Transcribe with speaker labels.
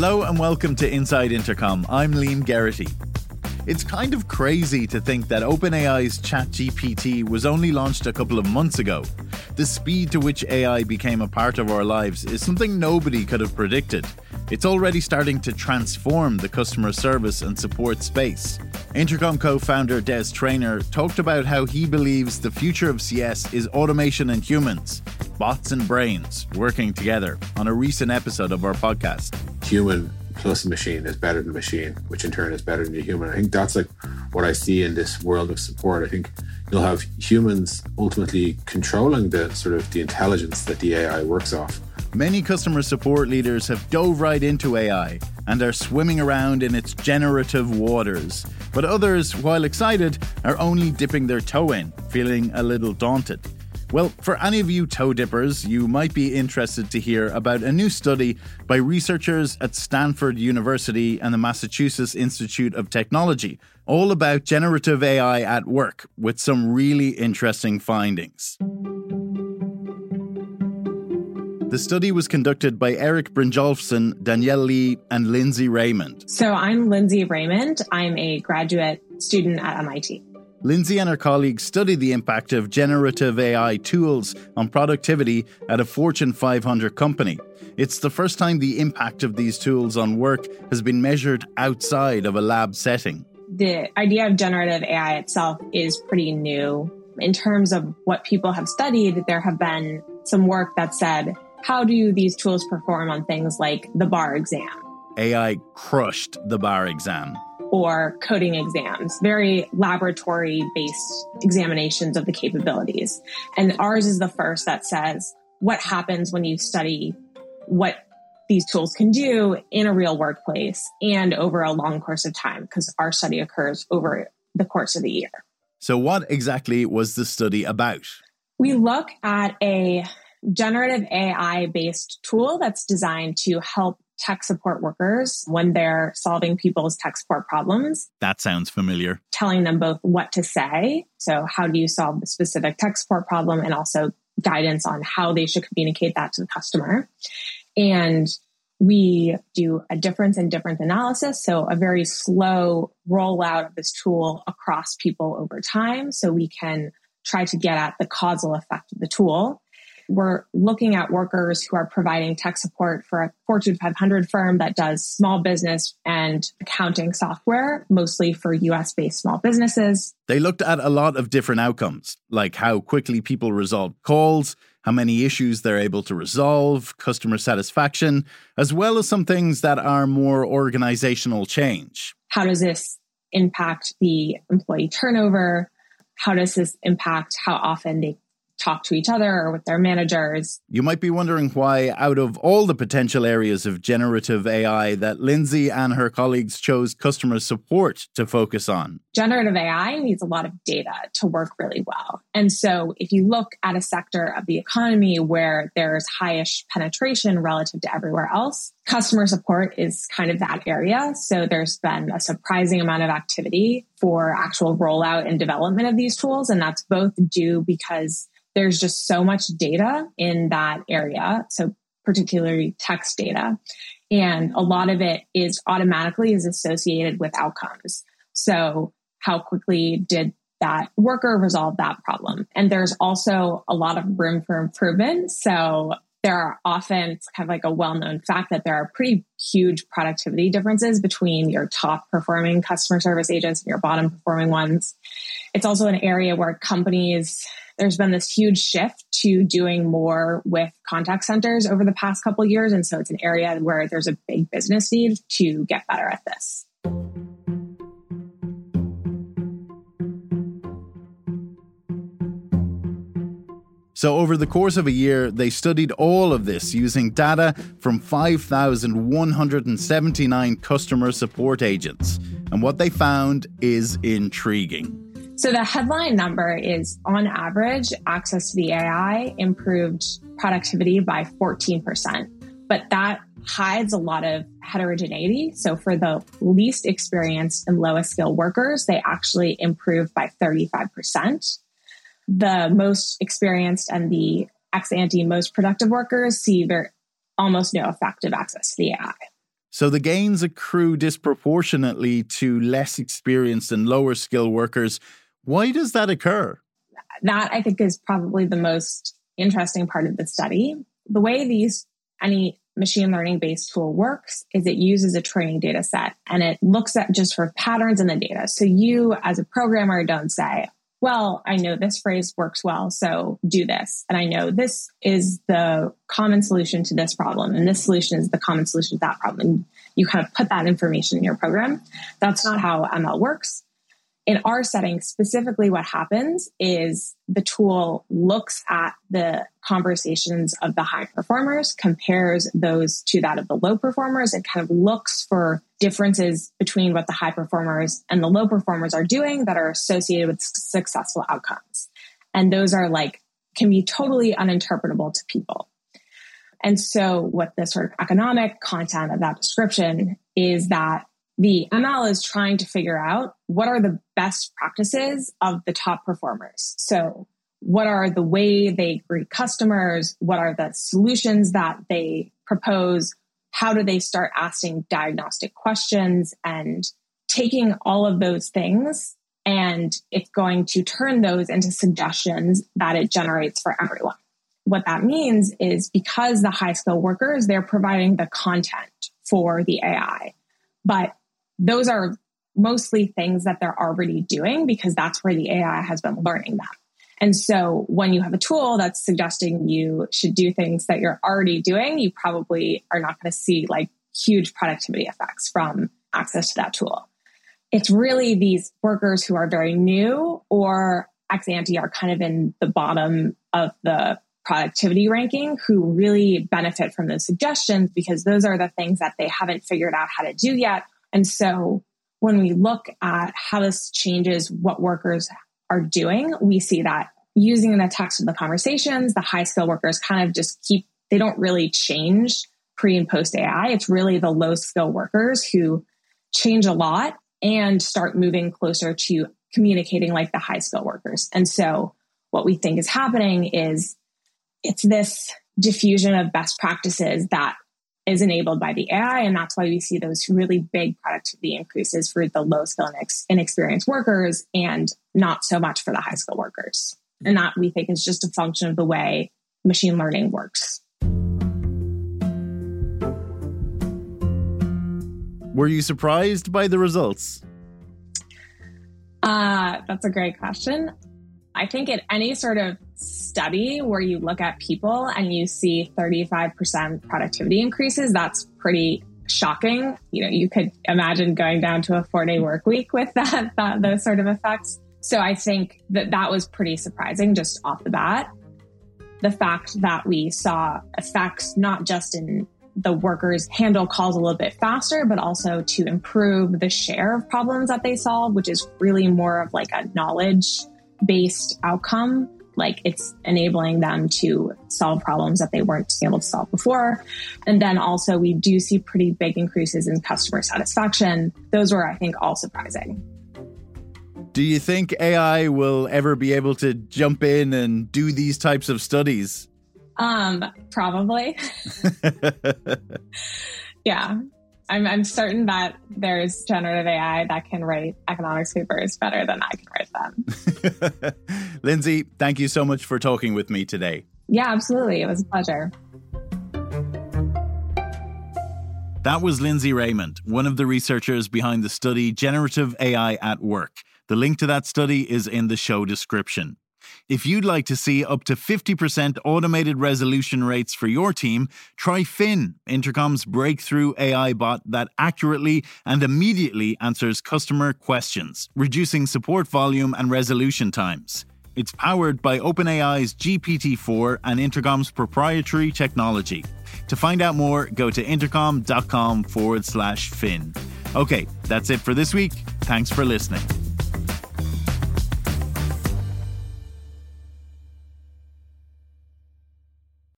Speaker 1: Hello and welcome to Inside Intercom. I'm Liam Geraghty. It's kind of crazy to think that OpenAI's ChatGPT was only launched a couple of months ago. The speed to which AI became a part of our lives is something nobody could have predicted. It's already starting to transform the customer service and support space. Intercom co founder Des Traynor talked about how he believes the future of CS is automation and humans, bots and brains working together on a recent episode of our podcast.
Speaker 2: Human plus machine is better than machine, which in turn is better than the human. I think that's like what I see in this world of support. I think you'll have humans ultimately controlling the sort of the intelligence that the AI works off.
Speaker 1: Many customer support leaders have dove right into AI and are swimming around in its generative waters. But others, while excited, are only dipping their toe in, feeling a little daunted. Well, for any of you toe dippers, you might be interested to hear about a new study by researchers at Stanford University and the Massachusetts Institute of Technology, all about generative AI at work, with some really interesting findings. The study was conducted by Eric Brynjolfsson, Danielle Li, and Lindsey Raymond.
Speaker 3: So I'm Lindsey Raymond. I'm a graduate student at MIT.
Speaker 1: Lindsey and her colleagues studied the impact of generative AI tools on productivity at a Fortune 500 company. It's the first time the impact of these tools on work has been measured outside of a lab setting.
Speaker 3: The idea of generative AI itself is pretty new. In terms of what people have studied, there have been some work that said, how do these tools perform on things like the bar exam?
Speaker 1: AI crushed the bar exam
Speaker 3: or coding exams, very laboratory based examinations of the capabilities. And ours is the first that says what happens when you study what these tools can do in a real workplace and over a long course of time, because our study occurs over the course of the year.
Speaker 1: So, what exactly was the study about?
Speaker 3: We look at a generative AI based tool that's designed to help tech support workers when they're solving people's tech support problems.
Speaker 1: That sounds familiar.
Speaker 3: Telling them both what to say. So, how do you solve the specific tech support problem? And also guidance on how they should communicate that to the customer. And we do a difference in difference analysis. So, a very slow rollout of this tool across people over time. So, we can try to get at the causal effect of the tool we're looking at workers who are providing tech support for a Fortune 500 firm that does small business and accounting software, mostly for US based small businesses.
Speaker 1: They looked at a lot of different outcomes, like how quickly people resolve calls, how many issues they're able to resolve, customer satisfaction, as well as some things that are more organizational change.
Speaker 3: How does this impact the employee turnover? How does this impact how often they talk to each other or with their managers.
Speaker 1: You might be wondering why, out of all the potential areas of generative AI, that Lindsey and her colleagues chose customer support to focus on.
Speaker 3: Generative AI needs a lot of data to work really well. And so, if you look at a sector of the economy where there's highish penetration relative to everywhere else, customer support is kind of that area. So, there's been a surprising amount of activity for actual rollout and development of these tools. And that's both due because there's just so much data in that area. So particularly text data. And a lot of it is automatically is associated with outcomes. So how quickly did that worker resolve that problem? And there's also a lot of room for improvement. So there are often, kind of like a well known fact that there are pretty huge productivity differences between your top performing customer service agents and your bottom performing ones. It's also an area where companies there's been this huge shift to doing more with contact centers over the past couple years. And so it's an area where there's a big business need to get better at this.
Speaker 1: So, over the course of a year, they studied all of this using data from 5,179 customer support agents. And what they found is intriguing.
Speaker 3: So the headline number is on average, access to the AI improved productivity by 14%. But that hides a lot of heterogeneity. So for the least experienced and lowest skill workers, they actually improved by 35%. The most experienced and the ex ante most productive workers see very, almost no effective access to the AI.
Speaker 1: So the gains accrue disproportionately to less experienced and lower skill workers. Why does that occur?
Speaker 3: That I think is probably the most interesting part of the study. The way these any machine learning based tool works is it uses a training data set and it looks at just for patterns in the data. So you as a programmer don't say, well, I know this phrase works well, so do this. And I know this is the common solution to this problem, and this solution is the common solution to that problem. And you kind of put that information in your program. That's not how ML works in our setting, specifically what happens is the tool looks at the conversations of the high performers, compares those to that of the low performers, and kind of looks for differences between what the high performers and the low performers are doing that are associated with successful outcomes. And those are like, can be totally uninterpretable to people. And so, what the sort of economic content of that description is that the ML is trying to figure out what are the best practices of the top performers. So, what are the way they greet customers? What are the solutions that they propose? How do they start asking diagnostic questions and taking all of those things? And it's going to turn those into suggestions that it generates for everyone. What that means is because the high skill workers, they're providing the content for the AI. But those are mostly things that they're already doing because that's where the AI has been learning them. And so when you have a tool that's suggesting you should do things that you're already doing, you probably are not going to see like huge productivity effects from access to that tool. It's really these workers who are very new or ex ante are kind of in the bottom of the productivity ranking who really benefit from those suggestions because those are the things that they haven't figured out how to do yet and so when we look at how this changes what workers are doing, we see that using the text of the conversations, the high skill workers kind of just keep, they don't really change pre and post AI. It's really the low skill workers who change a lot and start moving closer to communicating like the high skill workers. And so what we think is happening is it's this diffusion of best practices that is enabled by the AI. And that's why we see those really big productivity increases for the low skill and inexperienced workers and not so much for the high skill workers. And that we think is just a function of the way machine learning works.
Speaker 1: Were you surprised by the results?
Speaker 3: Uh, that's a great question. I think at any sort of study where you look at people and you see 35% productivity increases, that's pretty shocking. You know, you could imagine going down to a four day work week with that, that, those sort of effects. So I think that that was pretty surprising just off the bat. The fact that we saw effects not just in the workers handle calls a little bit faster, but also to improve the share of problems that they solve, which is really more of like a knowledge based outcome. Like it's enabling them to solve problems that they weren't able to solve before. And then also, we do see pretty big increases in customer satisfaction. Those were, I think, all surprising.
Speaker 1: Do you think AI will ever be able to jump in and do these types of studies?
Speaker 3: Um, probably. yeah. I'm, I'm certain that there's generative AI that can write economics papers better than I can write
Speaker 1: them. Lindsey, thank you so much for talking with me today.
Speaker 3: Yeah, absolutely. It was a pleasure.
Speaker 1: That was Lindsey Raymond, one of the researchers behind the study Generative AI at Work. The link to that study is in the show description. If you'd like to see up to 50% automated resolution rates for your team, try Fin, Intercom's breakthrough AI bot that accurately and immediately answers customer questions, reducing support volume and resolution times. It's powered by OpenAI's GPT 4 and Intercom's proprietary technology. To find out more, go to intercom.com forward slash Fin. Okay, that's it for this week. Thanks for listening.